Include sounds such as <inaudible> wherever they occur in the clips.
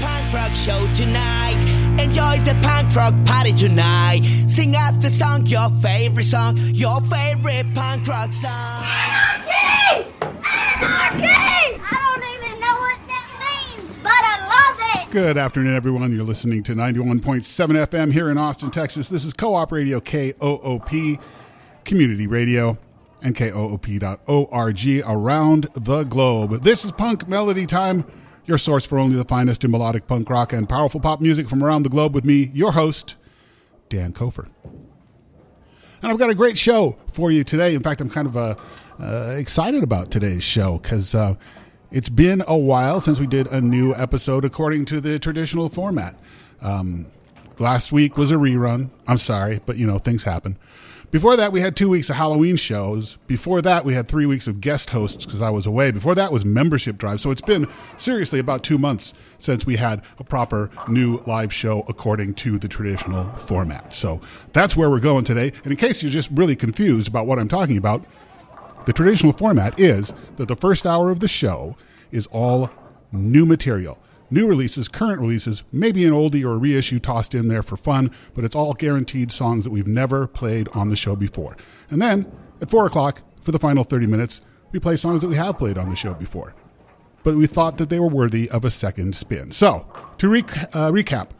Punk rock show tonight. Enjoy the punk rock party tonight. Sing out the song, your favorite song, your favorite punk rock song. Anarchy! Anarchy! I don't even know what that means, but I love it! Good afternoon, everyone. You're listening to 91.7 FM here in Austin, Texas. This is Co op Radio, KOOP, Community Radio, and KOOP.org around the globe. This is Punk Melody Time, your source for only the finest in melodic punk rock and powerful pop music from around the globe with me, your host, Dan Kofer. And I've got a great show for you today. In fact, I'm kind of uh, uh, excited about today's show because uh, it's been a while since we did a new episode according to the traditional format. Um, last week was a rerun. I'm sorry, but you know, things happen. Before that, we had two weeks of Halloween shows. Before that, we had three weeks of guest hosts because I was away. Before that was membership drive. So it's been seriously about two months since we had a proper new live show according to the traditional format. So that's where we're going today. And in case you're just really confused about what I'm talking about, the traditional format is that the first hour of the show is all new material. New releases, current releases, maybe an oldie or a reissue tossed in there for fun, but it's all guaranteed songs that we've never played on the show before. And then at 4 o'clock, for the final 30 minutes, we play songs that we have played on the show before. But we thought that they were worthy of a second spin. So, to rec- uh, recap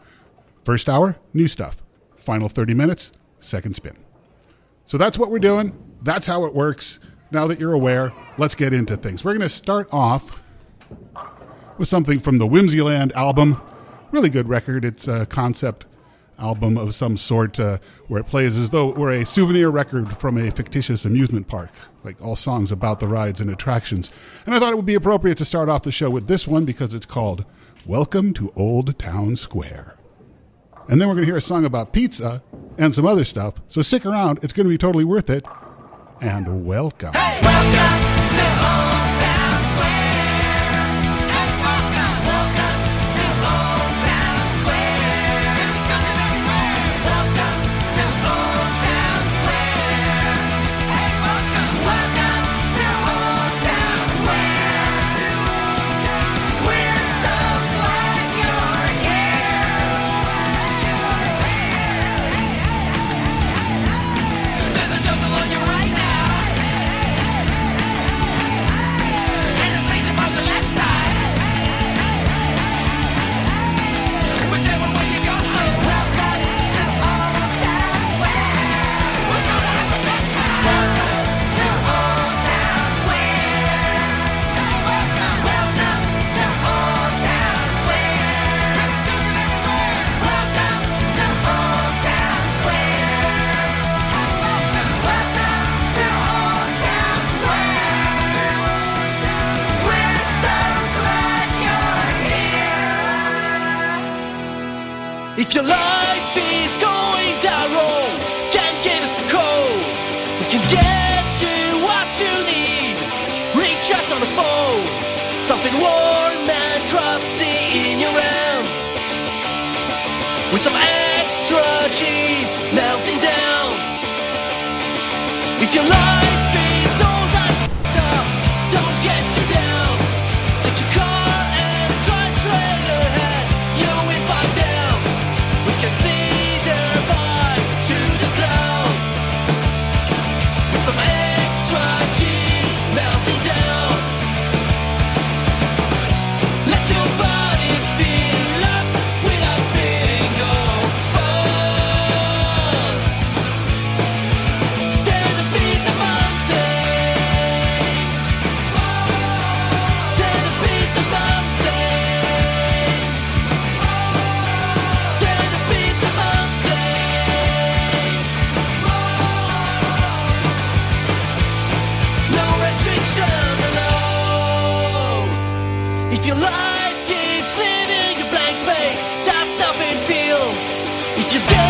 first hour, new stuff. Final 30 minutes, second spin. So that's what we're doing. That's how it works. Now that you're aware, let's get into things. We're going to start off with something from the Whimsyland album. Really good record. It's a concept album of some sort uh, where it plays as though it were a souvenir record from a fictitious amusement park, like all songs about the rides and attractions. And I thought it would be appropriate to start off the show with this one because it's called Welcome to Old Town Square. And then we're going to hear a song about pizza and some other stuff. So stick around. It's going to be totally worth it. And welcome. There's If your days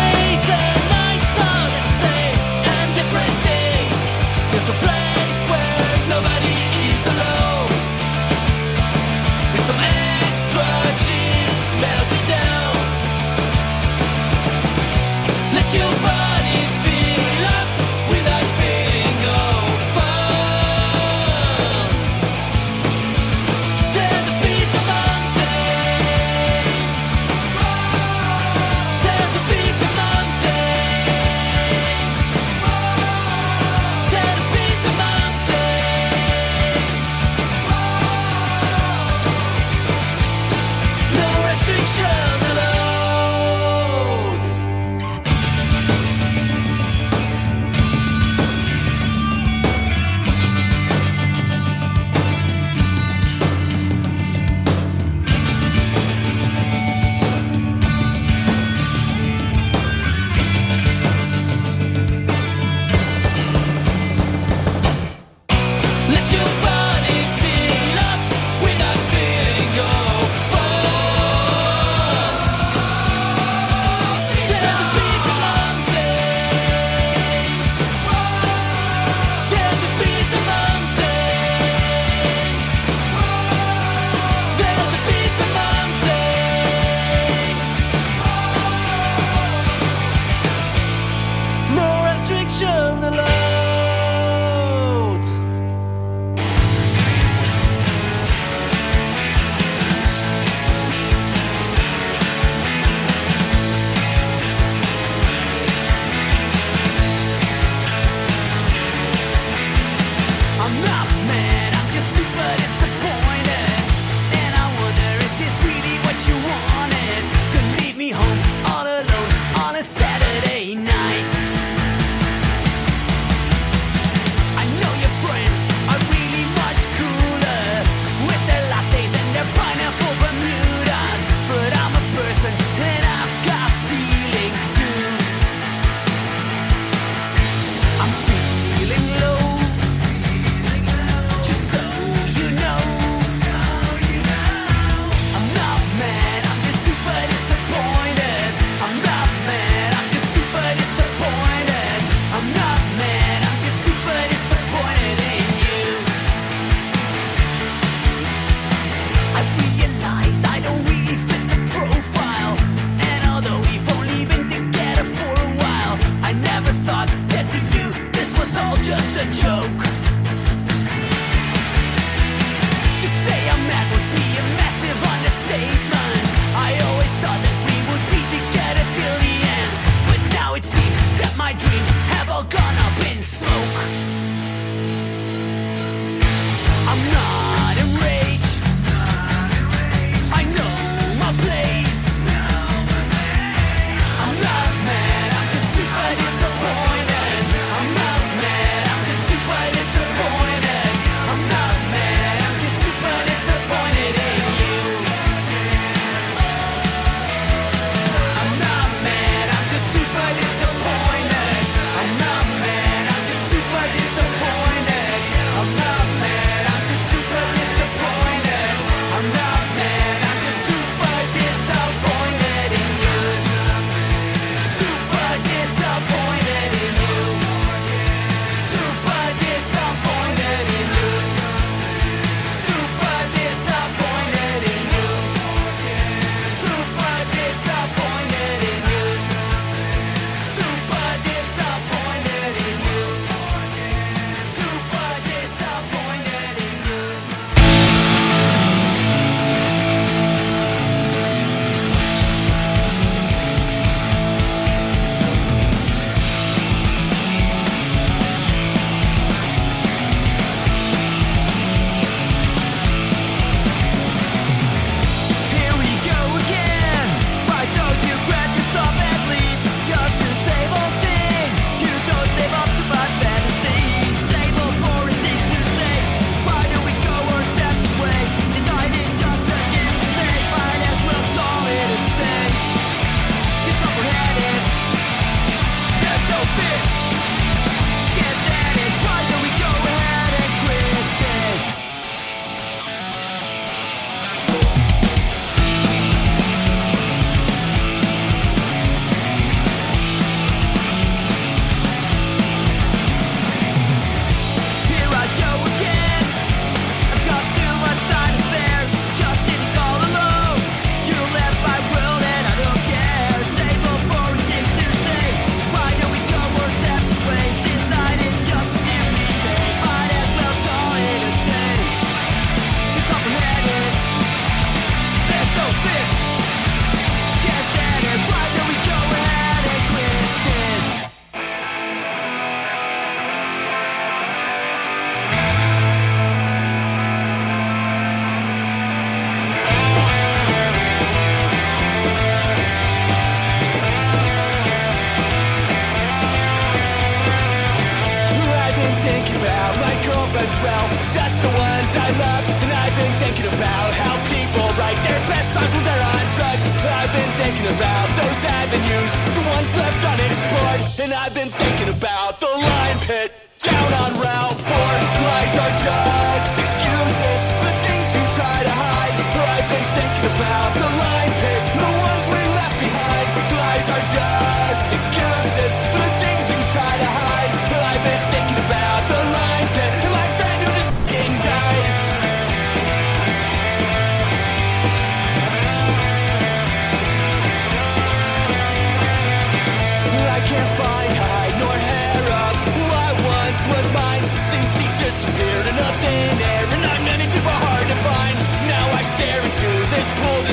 something I've been thinking about.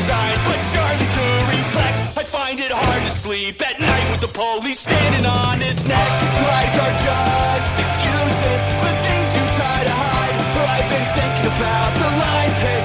designed but surely to reflect. I find it hard to sleep at night with the police standing on its neck. Lies are just excuses for things you try to hide. But I've been thinking about the line pig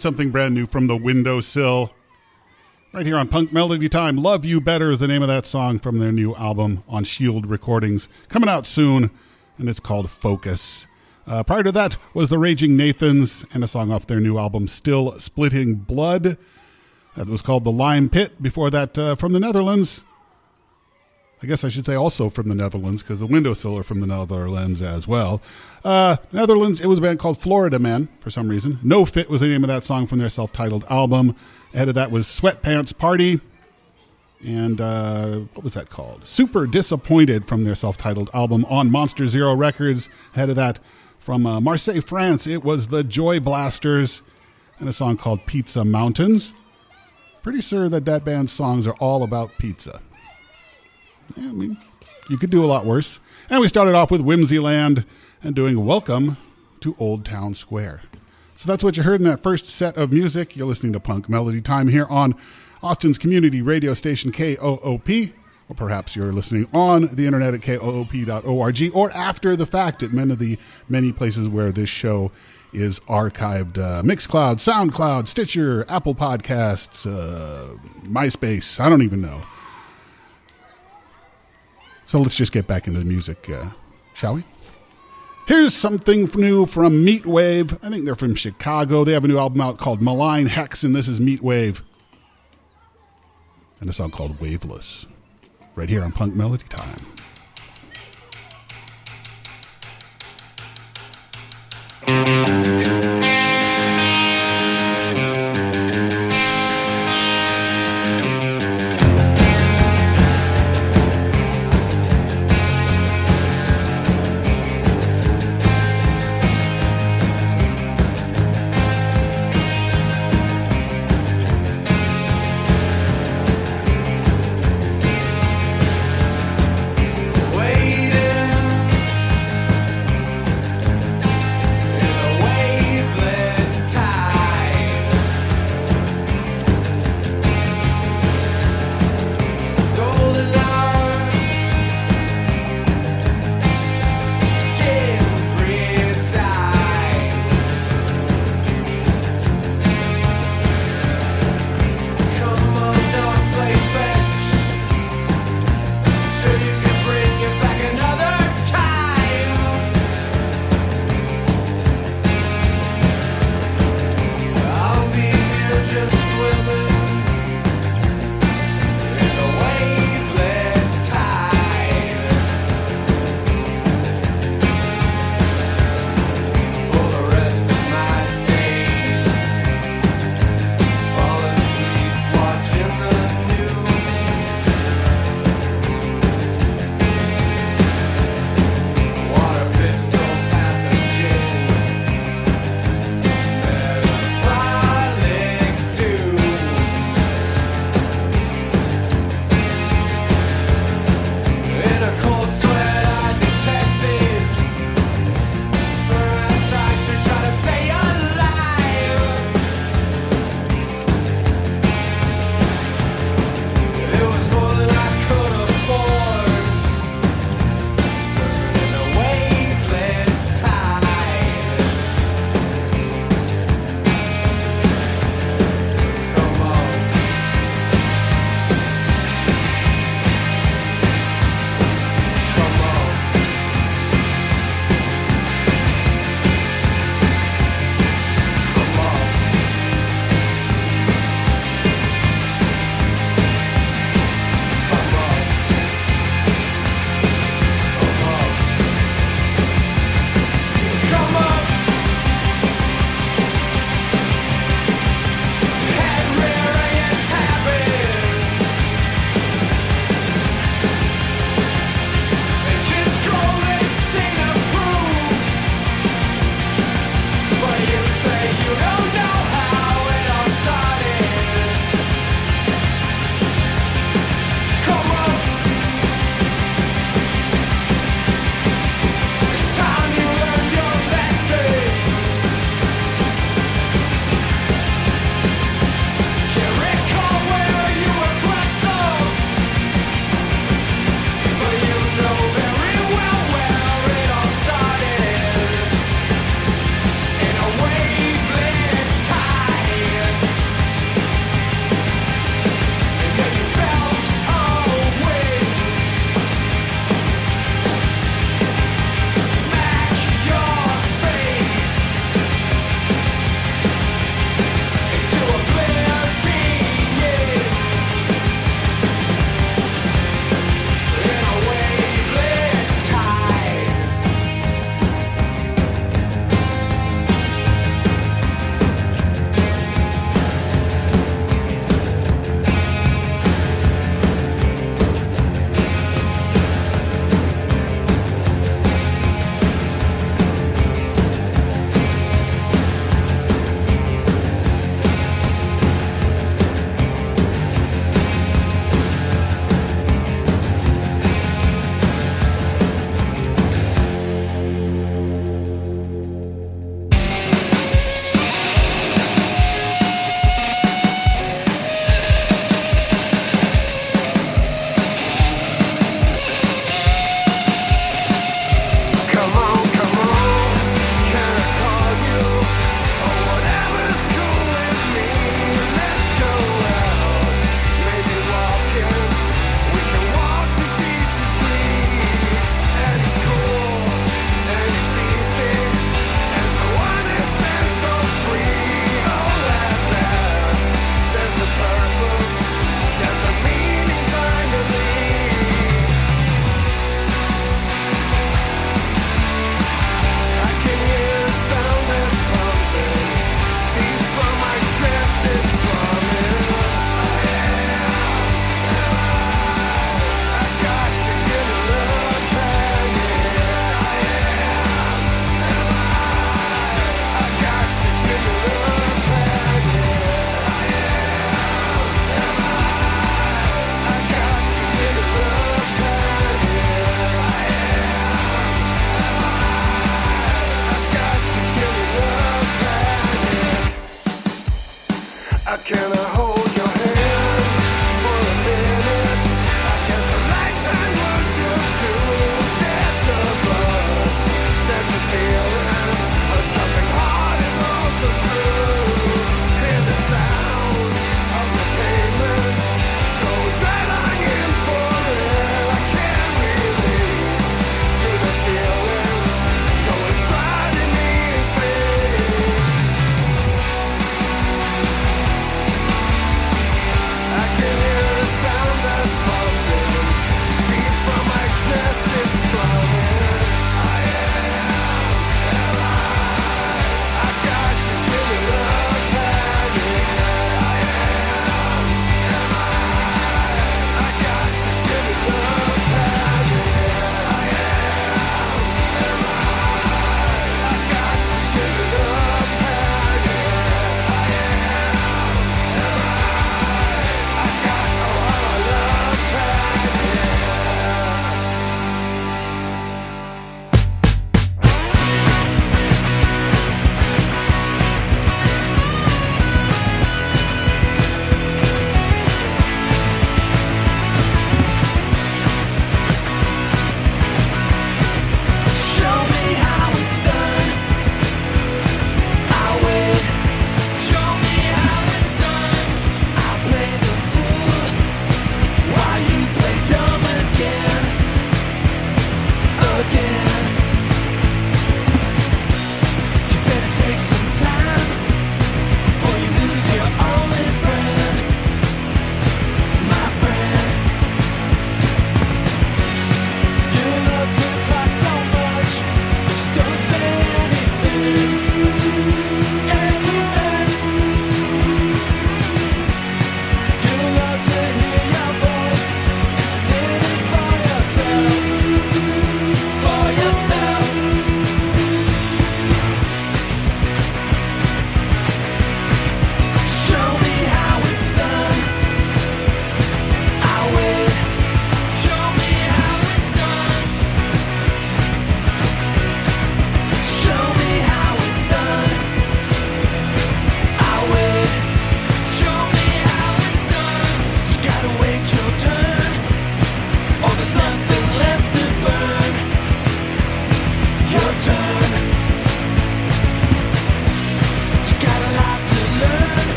Something brand new from the windowsill. Right here on Punk Melody Time. Love You Better is the name of that song from their new album on Shield Recordings. Coming out soon, and it's called Focus. Uh, prior to that was The Raging Nathans and a song off their new album Still Splitting Blood. That was called The Lime Pit. Before that, uh, from the Netherlands, I guess I should say also from the Netherlands because the Windowsill are from the Netherlands as well. Uh, Netherlands, it was a band called Florida Man for some reason. No Fit was the name of that song from their self titled album. Ahead of that was Sweatpants Party. And uh, what was that called? Super Disappointed from their self titled album on Monster Zero Records. Ahead of that, from uh, Marseille, France, it was the Joy Blasters and a song called Pizza Mountains. Pretty sure that that band's songs are all about pizza. I mean, you could do a lot worse. And we started off with Whimsyland and doing Welcome to Old Town Square. So that's what you heard in that first set of music. You're listening to Punk Melody Time here on Austin's community radio station KOOP. Or perhaps you're listening on the internet at koop.org or after the fact at many of the many places where this show is archived uh, Mixcloud, SoundCloud, Stitcher, Apple Podcasts, uh, MySpace. I don't even know. So let's just get back into the music, uh, shall we? Here's something new from Meatwave. I think they're from Chicago. They have a new album out called Malign Hex, and this is Meatwave. And a song called Waveless, right here on Punk Melody Time. Música <laughs>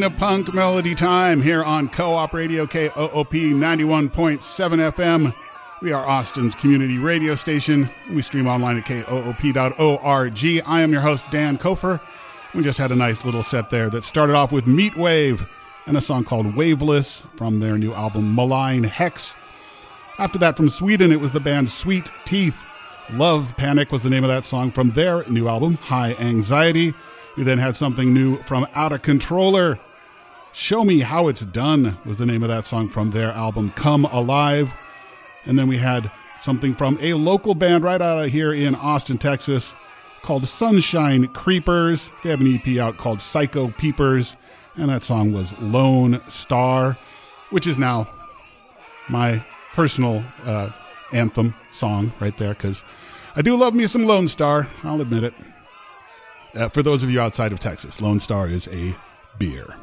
to Punk Melody Time here on Co op Radio KOOP 91.7 FM. We are Austin's community radio station. We stream online at koop.org. I am your host, Dan Kofer. We just had a nice little set there that started off with Meat Wave and a song called Waveless from their new album Malign Hex. After that, from Sweden, it was the band Sweet Teeth. Love Panic was the name of that song from their new album, High Anxiety. We then had something new from Out of Controller. Show Me How It's Done was the name of that song from their album, Come Alive. And then we had something from a local band right out of here in Austin, Texas, called Sunshine Creepers. They have an EP out called Psycho Peepers, and that song was Lone Star, which is now my personal uh, anthem song right there because I do love me some Lone Star. I'll admit it. Uh, for those of you outside of Texas, Lone Star is a beer.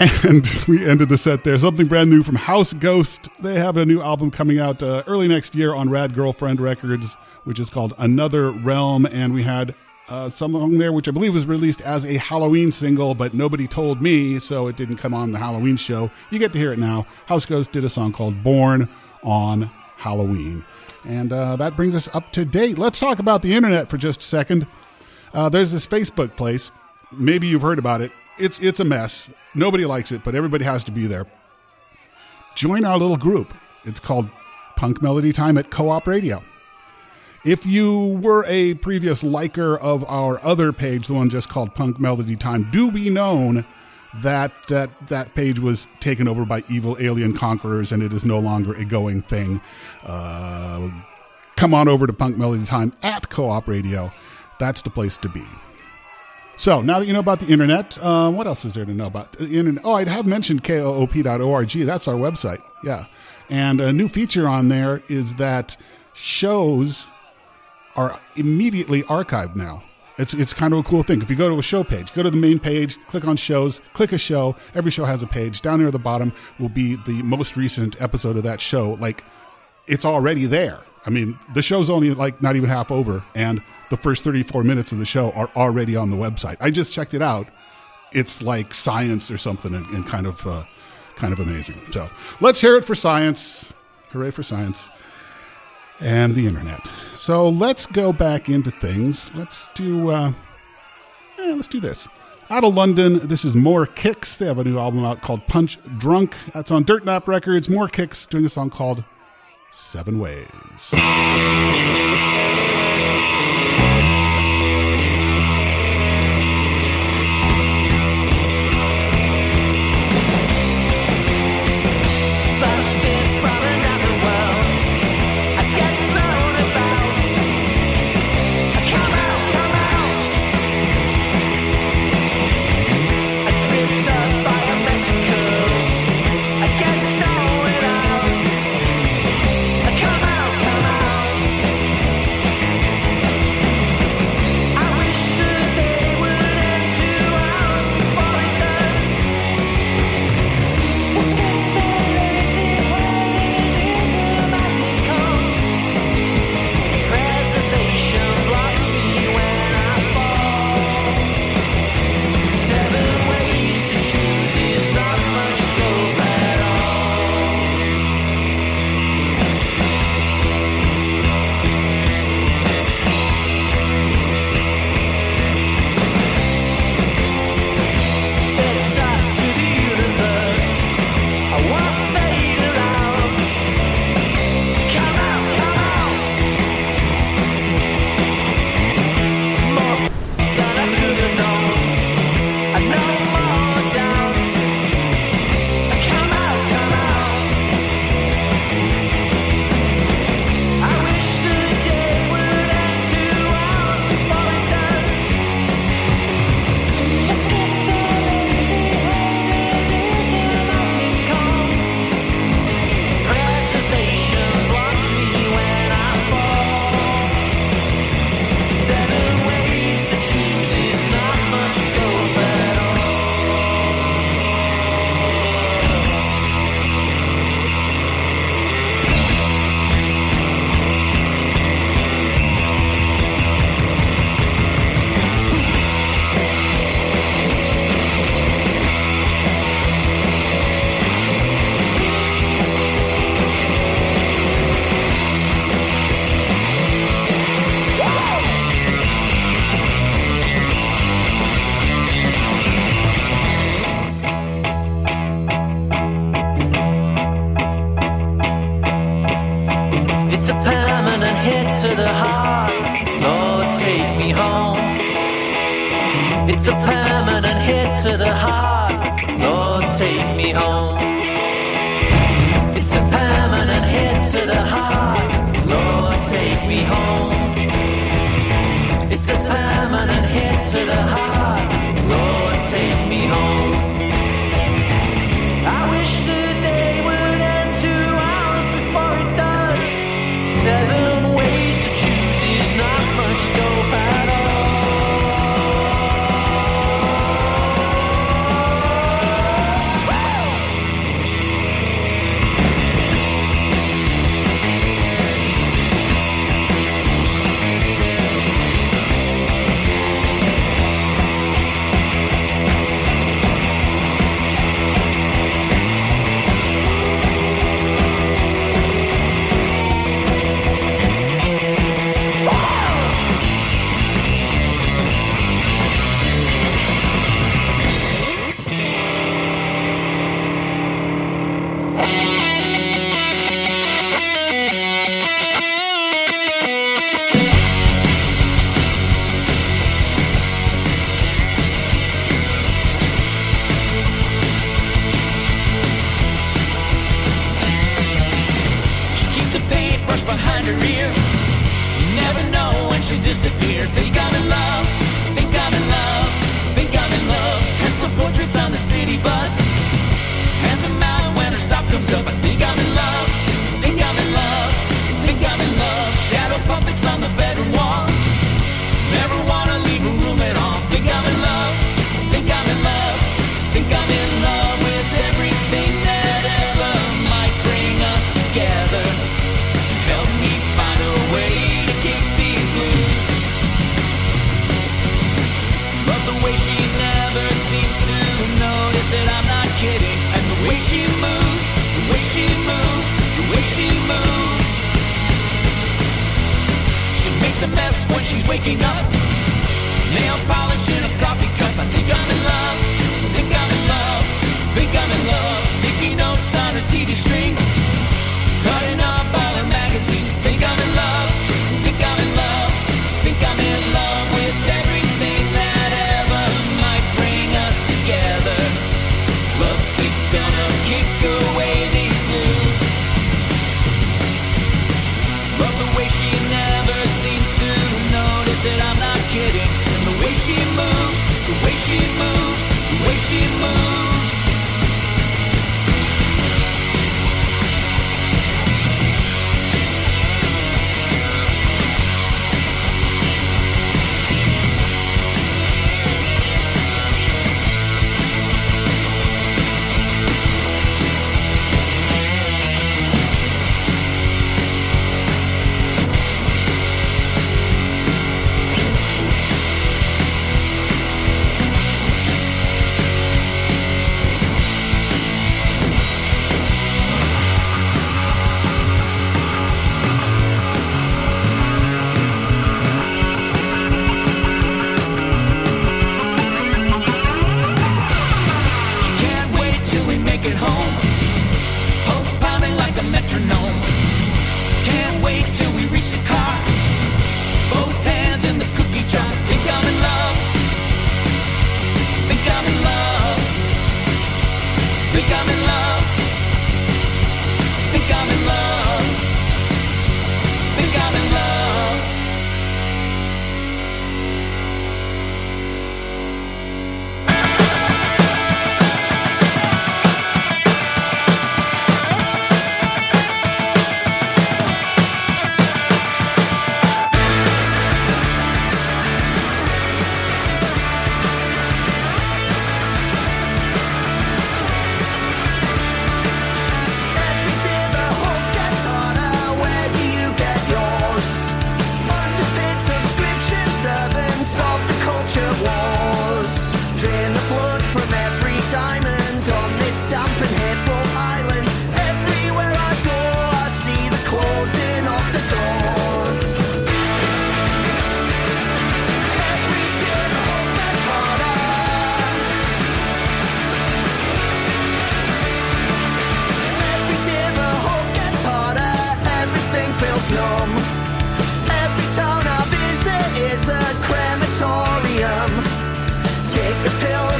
And <laughs> we ended the set there. Something brand new from House Ghost. They have a new album coming out uh, early next year on Rad Girlfriend Records, which is called Another Realm. And we had uh, something there which I believe was released as a Halloween single, but nobody told me, so it didn't come on the Halloween show. You get to hear it now. House Ghost did a song called Born on Halloween. And uh, that brings us up to date. Let's talk about the internet for just a second. Uh, there's this Facebook place. Maybe you've heard about it. It's it's a mess. Nobody likes it, but everybody has to be there. Join our little group. It's called Punk Melody Time at Co-op Radio. If you were a previous liker of our other page, the one just called Punk Melody Time, do be known that that that page was taken over by evil alien conquerors, and it is no longer a going thing. Uh, come on over to Punk Melody Time at Co-op Radio. That's the place to be. So now that you know about the internet, uh, what else is there to know about the internet? Oh, I have mentioned koop.org. That's our website. Yeah. And a new feature on there is that shows are immediately archived now. It's, it's kind of a cool thing. If you go to a show page, go to the main page, click on shows, click a show. Every show has a page. Down there at the bottom will be the most recent episode of that show. Like, it's already there. I mean, the show's only like not even half over, and the first 34 minutes of the show are already on the website. I just checked it out. It's like science or something, and, and kind of, uh, kind of amazing. So let's hear it for science! Hooray for science and the internet. So let's go back into things. Let's do, uh, eh, let's do this. Out of London, this is More Kicks. They have a new album out called Punch Drunk. That's on Dirtnap Records. More Kicks doing a song called Seven Ways.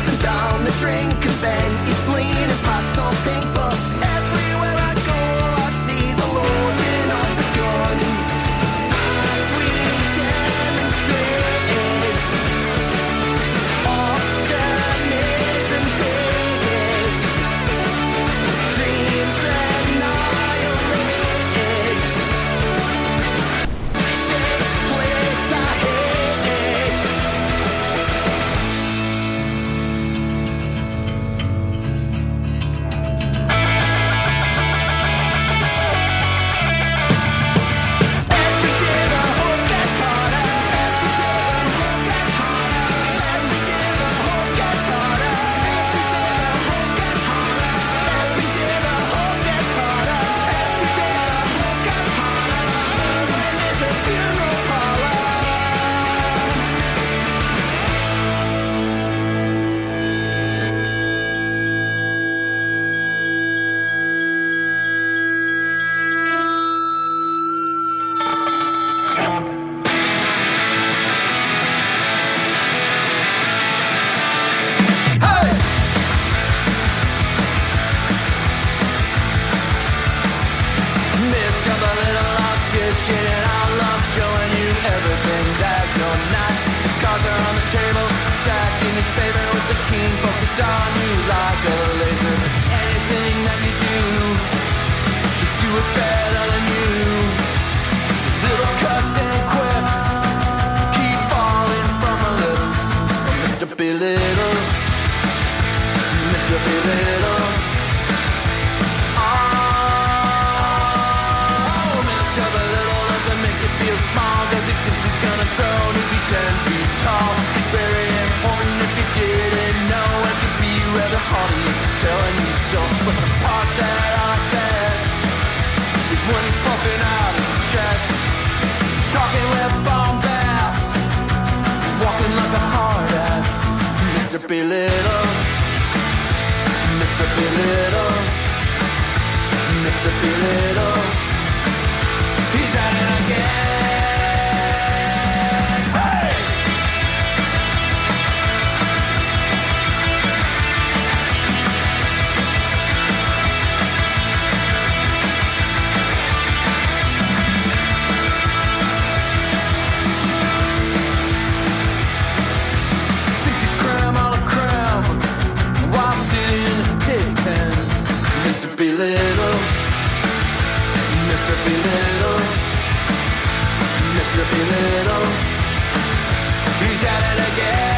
wasn't on the drink then Your spleen and pasta pink. Belittle, Mr. Belittle, Mr. Belittle, he's at it again.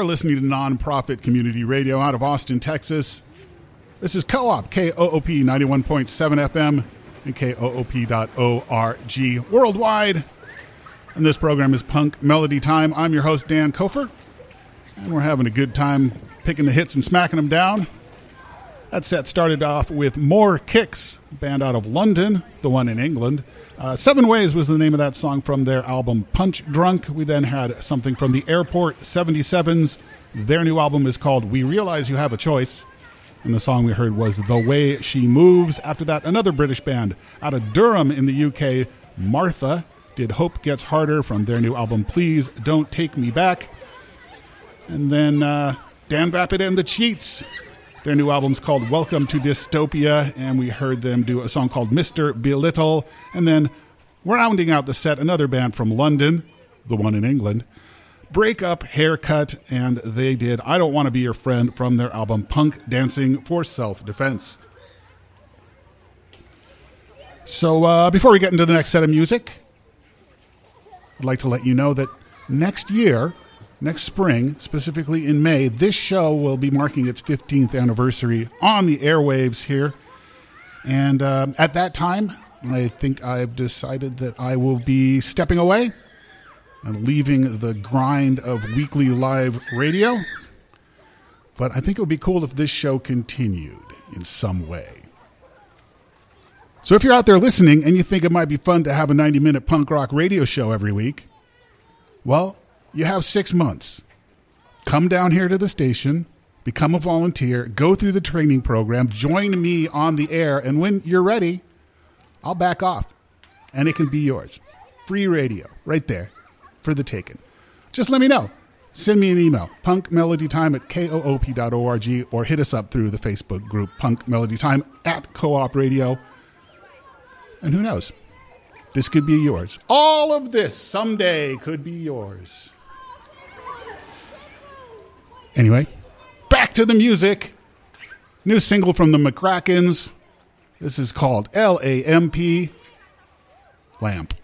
You're listening to Nonprofit Community Radio out of Austin, Texas. This is Co op, KOOP 91.7 FM and KOOP.org worldwide. And this program is Punk Melody Time. I'm your host, Dan Kofer, and we're having a good time picking the hits and smacking them down. That set started off with More Kicks, band out of London, the one in England. Uh, Seven Ways was the name of that song from their album Punch Drunk. We then had something from the Airport 77s. Their new album is called We Realize You Have a Choice. And the song we heard was The Way She Moves. After that, another British band out of Durham in the UK, Martha, did Hope Gets Harder from their new album Please Don't Take Me Back. And then uh, Dan Vapid and the Cheats. Their new album's called Welcome to Dystopia, and we heard them do a song called Mr. Belittle. And then rounding out the set, another band from London, the one in England, Breakup Haircut, and they did I Don't Want to Be Your Friend from their album Punk Dancing for Self Defense. So uh, before we get into the next set of music, I'd like to let you know that next year, next spring, specifically in May, this show will be marking its 15th anniversary on the airwaves here. And uh, at that time, I think I've decided that I will be stepping away and leaving the grind of weekly live radio. But I think it would be cool if this show continued in some way. So if you're out there listening and you think it might be fun to have a 90 minute punk rock radio show every week, well, you have six months. Come down here to the station, become a volunteer, go through the training program, join me on the air, and when you're ready, I'll back off and it can be yours. Free radio, right there for the taking. Just let me know. Send me an email, punkmelodytime at koop.org, or hit us up through the Facebook group, Punk Melody Time at Co op Radio. And who knows? This could be yours. All of this someday could be yours. Anyway, back to the music. New single from the McRackins. This is called L A M P Lamp. L-A-M-P,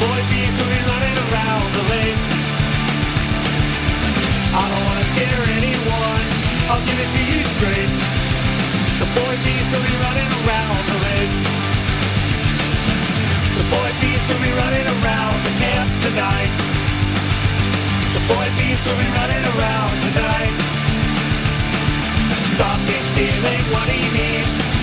boy bees will be running around the lake. I don't wanna scare anyone, I'll give it to you straight. The boy bees will be running around the lake. The boy bees will be running around the camp tonight. The boy bees will be running around tonight. Stop it stealing what he needs.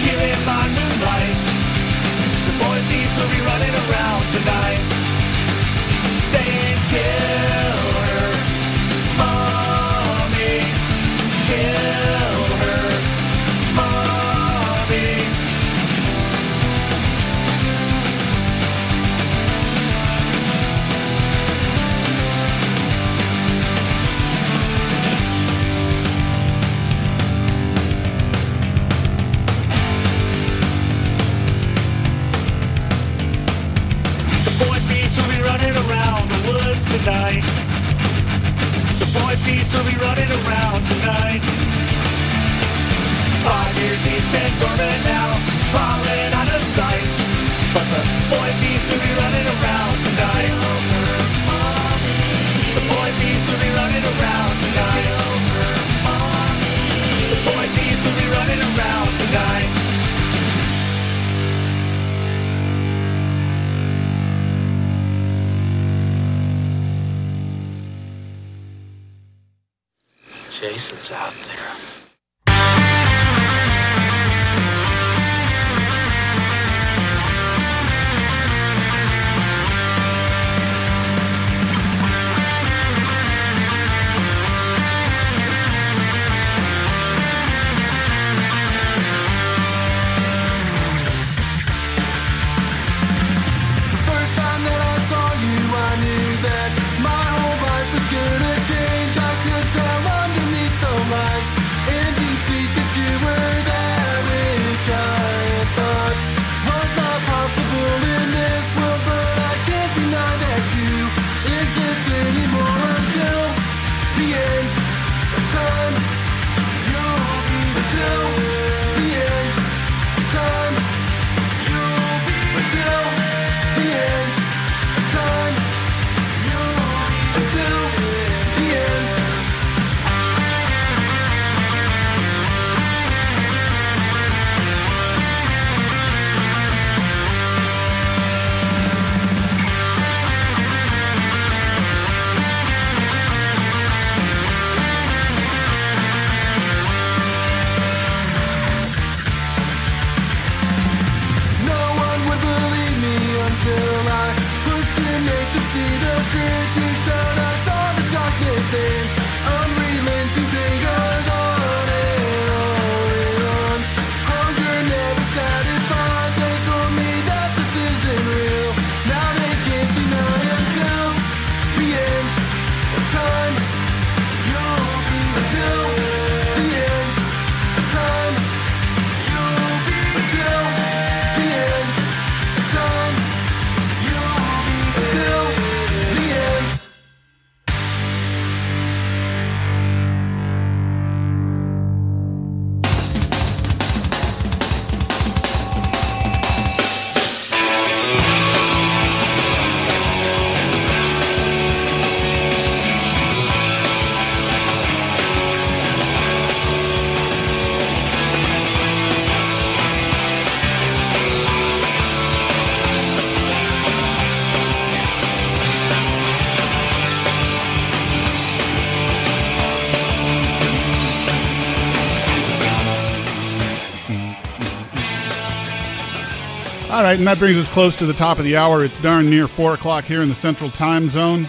Right, and that brings us close to the top of the hour. It's darn near 4 o'clock here in the Central Time Zone.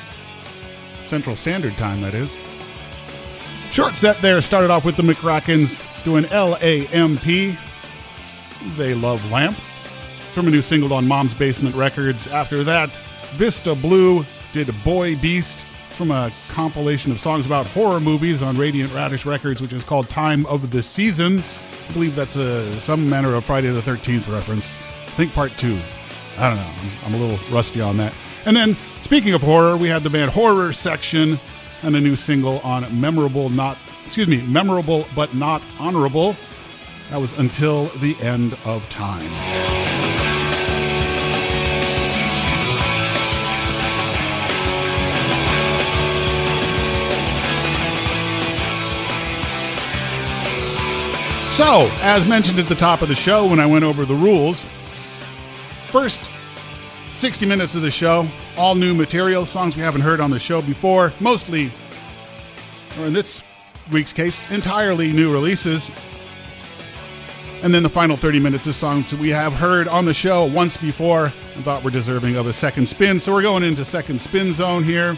Central Standard Time, that is. Short set there started off with the McRackins doing LAMP. They Love Lamp. From a new single on Mom's Basement Records. After that, Vista Blue did Boy Beast from a compilation of songs about horror movies on Radiant Radish Records, which is called Time of the Season. I believe that's a, some manner of Friday the 13th reference. Think part two. I don't know. I'm, I'm a little rusty on that. And then, speaking of horror, we had the band Horror Section and a new single on Memorable Not, excuse me, Memorable But Not Honorable. That was Until the End of Time. So, as mentioned at the top of the show when I went over the rules, first 60 minutes of the show, all new material, songs we haven't heard on the show before, mostly, or in this week's case, entirely new releases. And then the final 30 minutes of songs we have heard on the show once before and thought were deserving of a second spin. So we're going into second spin zone here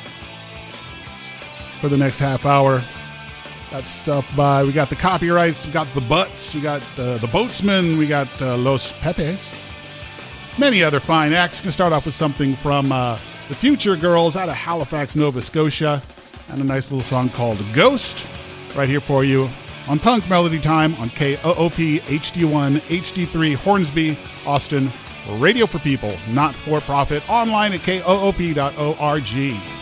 for the next half hour. Got stuff by, we got the copyrights, we got the Butts, we got uh, the Boatsmen, we got uh, Los Pepes, many other fine acts. Gonna start off with something from uh, the Future Girls out of Halifax, Nova Scotia, and a nice little song called Ghost, right here for you on Punk Melody Time on KOOP HD1 HD3 Hornsby, Austin. Radio for people, not for profit. Online at koop.org.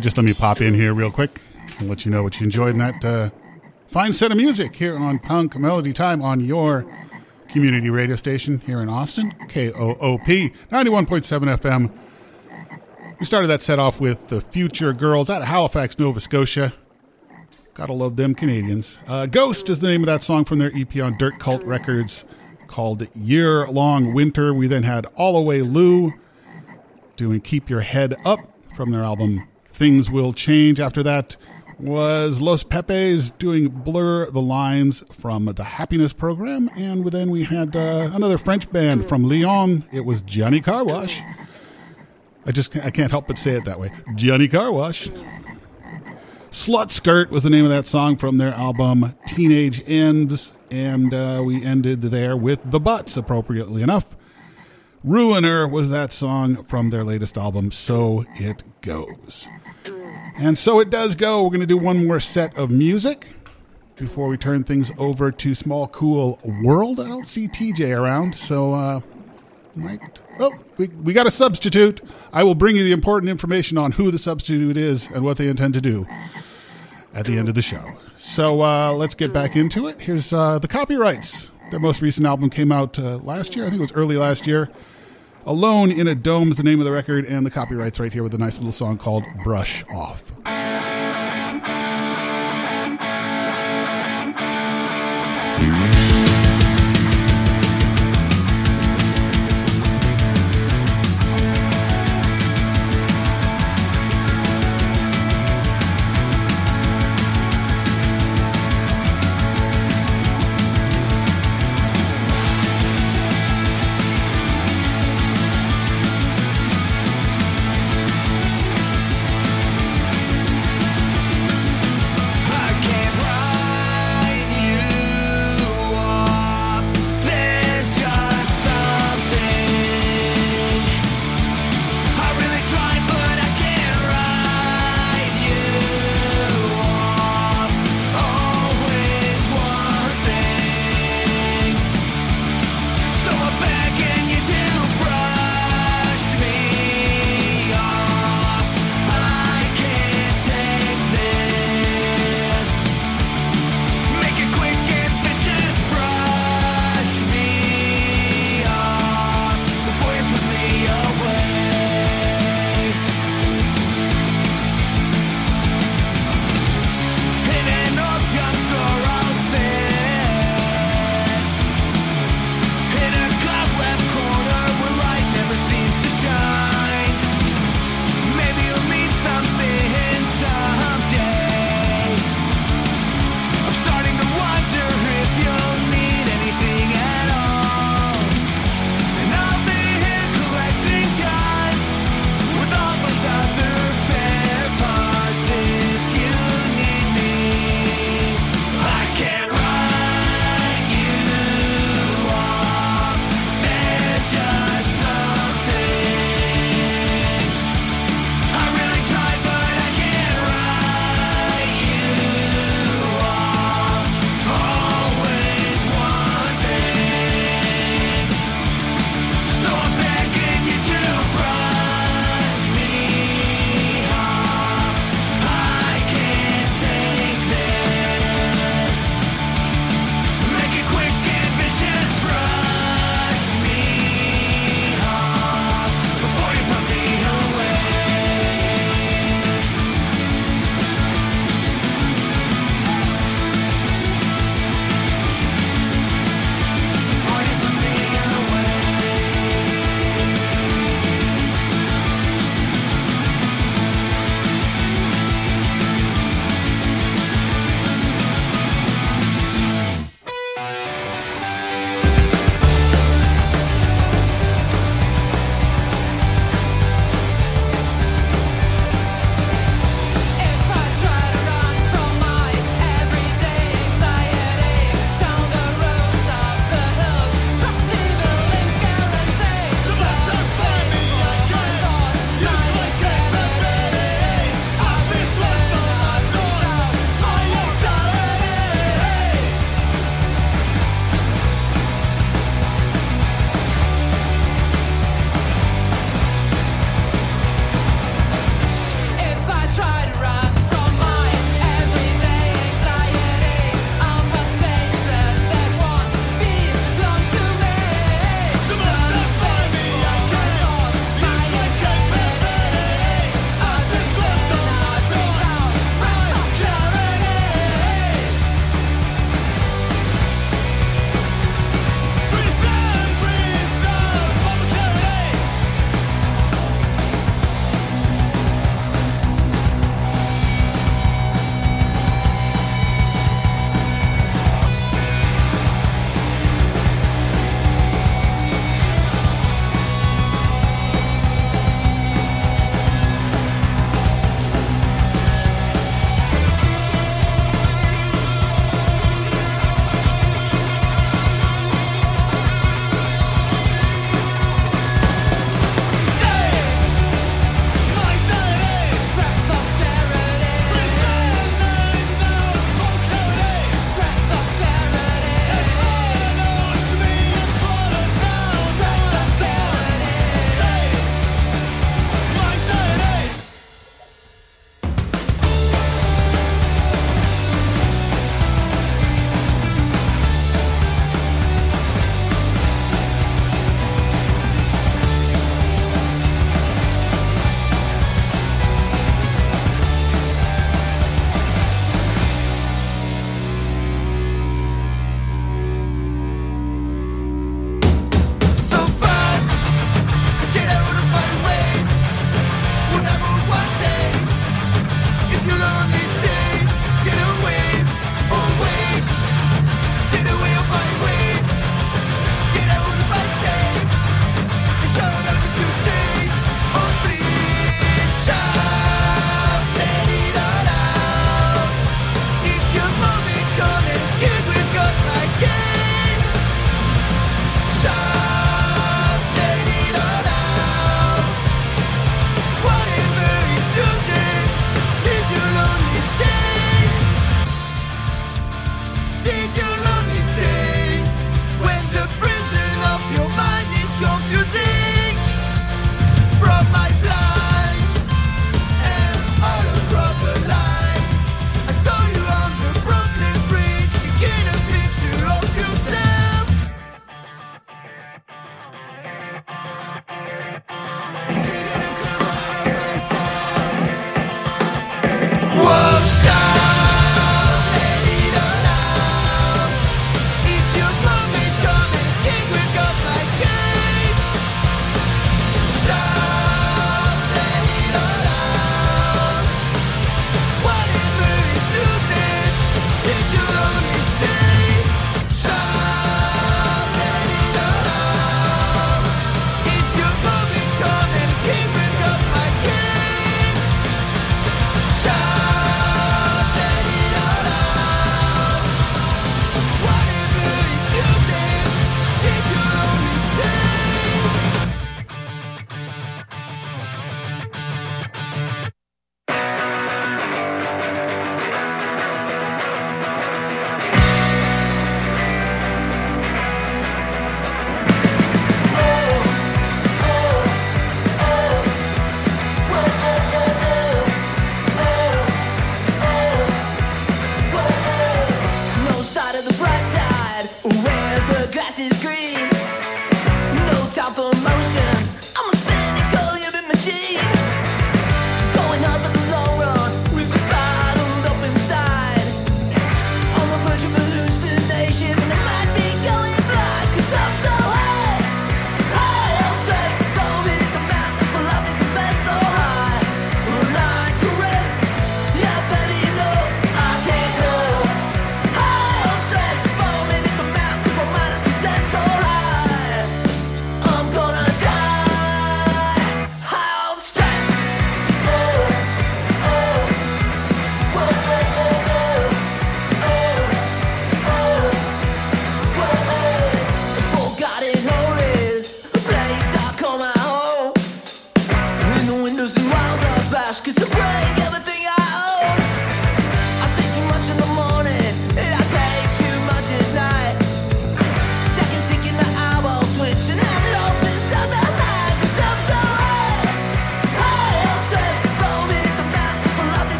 Just let me pop in here real quick and let you know what you enjoyed in that uh, fine set of music here on Punk Melody Time on your community radio station here in Austin, KOOP 91.7 FM. We started that set off with the Future Girls out of Halifax, Nova Scotia. Gotta love them Canadians. Uh, Ghost is the name of that song from their EP on Dirt Cult Records called Year Long Winter. We then had All Away Lou doing Keep Your Head Up from their album Things Will Change. After that was Los Pepes doing Blur the Lines from the Happiness Program. And then we had uh, another French band from Lyon. It was Johnny Carwash. I just I can't help but say it that way. Johnny Carwash. Slut Skirt was the name of that song from their album Teenage Ends. And uh, we ended there with The Butts, appropriately enough. Ruiner was that song from their latest album, So It Goes. And so it does go. We're going to do one more set of music before we turn things over to Small Cool World. I don't see TJ around, so uh, might. Oh, we, we got a substitute. I will bring you the important information on who the substitute is and what they intend to do at the end of the show. So uh, let's get back into it. Here's uh, the copyrights. Their most recent album came out uh, last year. I think it was early last year. Alone in a Dome is the name of the record, and the copyrights right here with a nice little song called Brush Off.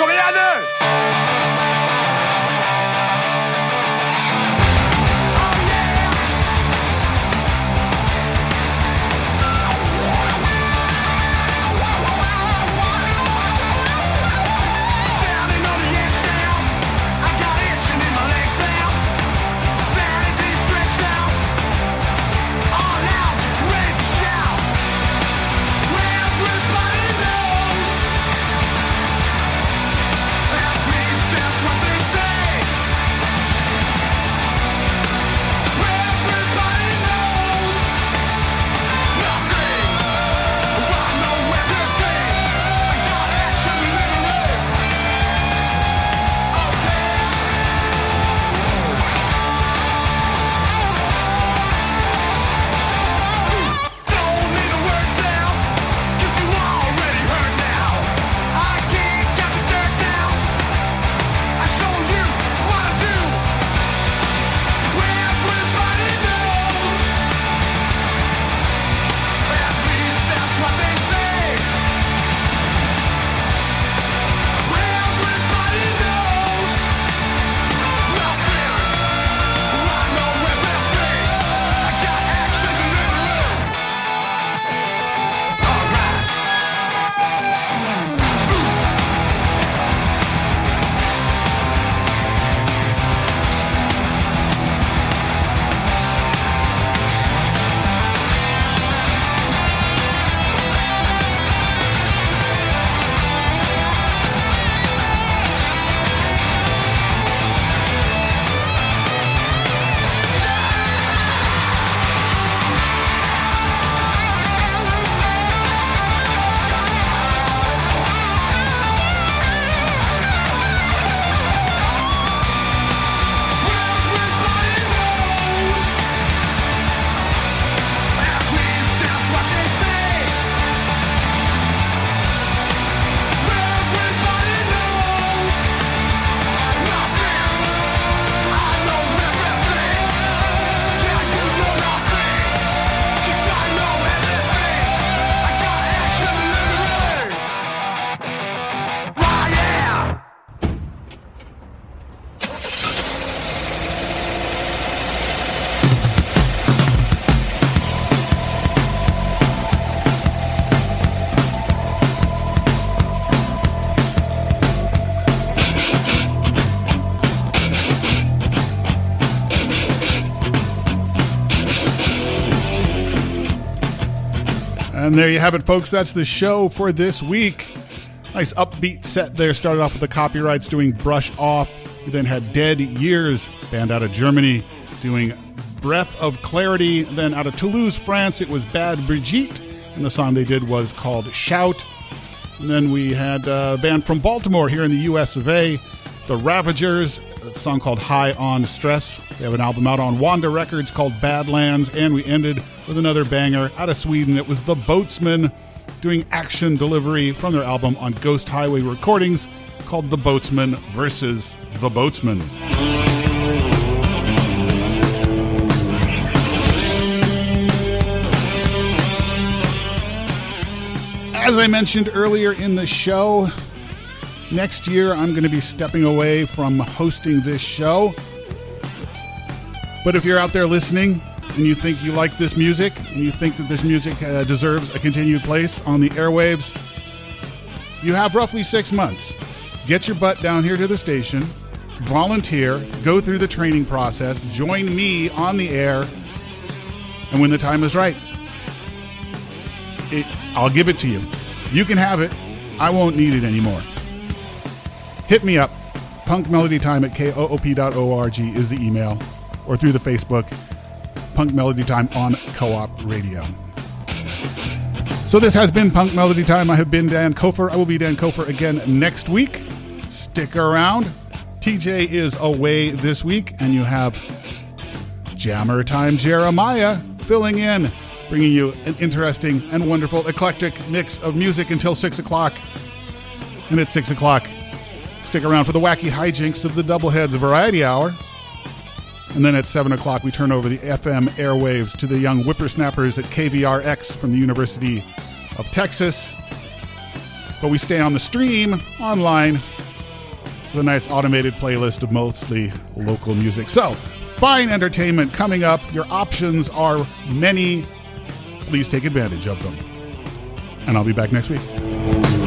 Coréenne And there you have it, folks. That's the show for this week. Nice upbeat set there. Started off with the copyrights doing Brush Off. We then had Dead Years, band out of Germany, doing Breath of Clarity. Then out of Toulouse, France, it was Bad Brigitte. And the song they did was called Shout. And then we had a band from Baltimore here in the US of A, The Ravagers, a song called High on Stress. They have an album out on Wanda Records called Badlands. And we ended with another banger out of Sweden. It was The Boatsmen doing action delivery from their album on Ghost Highway Recordings called The Boatsman versus The Boatsman. As I mentioned earlier in the show, next year I'm going to be stepping away from hosting this show. But if you're out there listening and you think you like this music and you think that this music uh, deserves a continued place on the airwaves, you have roughly six months. Get your butt down here to the station, volunteer, go through the training process, join me on the air, and when the time is right, it, I'll give it to you. You can have it. I won't need it anymore. Hit me up. Punk Melody Time at koop.org is the email, or through the Facebook, Punk Melody Time on Co op Radio. So this has been Punk Melody Time. I have been Dan Kofer. I will be Dan Kofer again next week. Stick around. TJ is away this week, and you have Jammer Time Jeremiah filling in, bringing you an interesting and wonderful eclectic mix of music until 6 o'clock. And at 6 o'clock, stick around for the wacky hijinks of the Doubleheads Variety Hour. And then at 7 o'clock, we turn over the FM airwaves to the young whippersnappers at KVRX from the University of Texas. But we stay on the stream online with a nice automated playlist of mostly local music. So, fine entertainment coming up. Your options are many. Please take advantage of them. And I'll be back next week.